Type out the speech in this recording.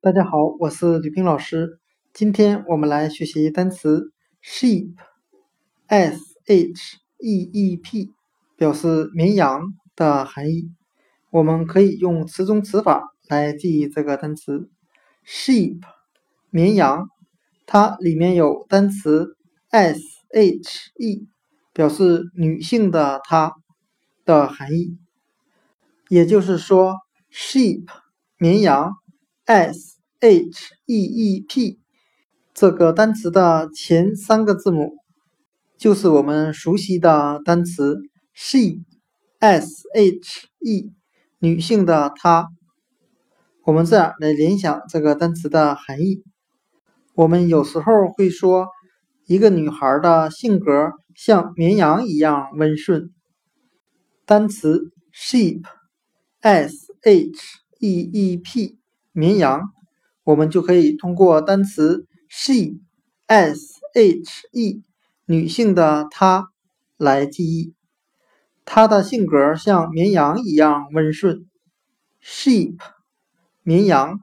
大家好，我是吕冰老师。今天我们来学习单词 sheep，s h e e p，表示绵羊的含义。我们可以用词中词法来记忆这个单词 sheep，绵羊，它里面有单词 s h e，表示女性的她的含义。也就是说，sheep，绵羊，s h e e p 这个单词的前三个字母就是我们熟悉的单词 she，s h e。女性的她，我们这样来联想这个单词的含义。我们有时候会说，一个女孩的性格像绵羊一样温顺。单词 sheep，s h e e p，绵羊，我们就可以通过单词 she，s h e，女性的她来记忆。她的性格像绵羊一样温顺。sheep，绵羊。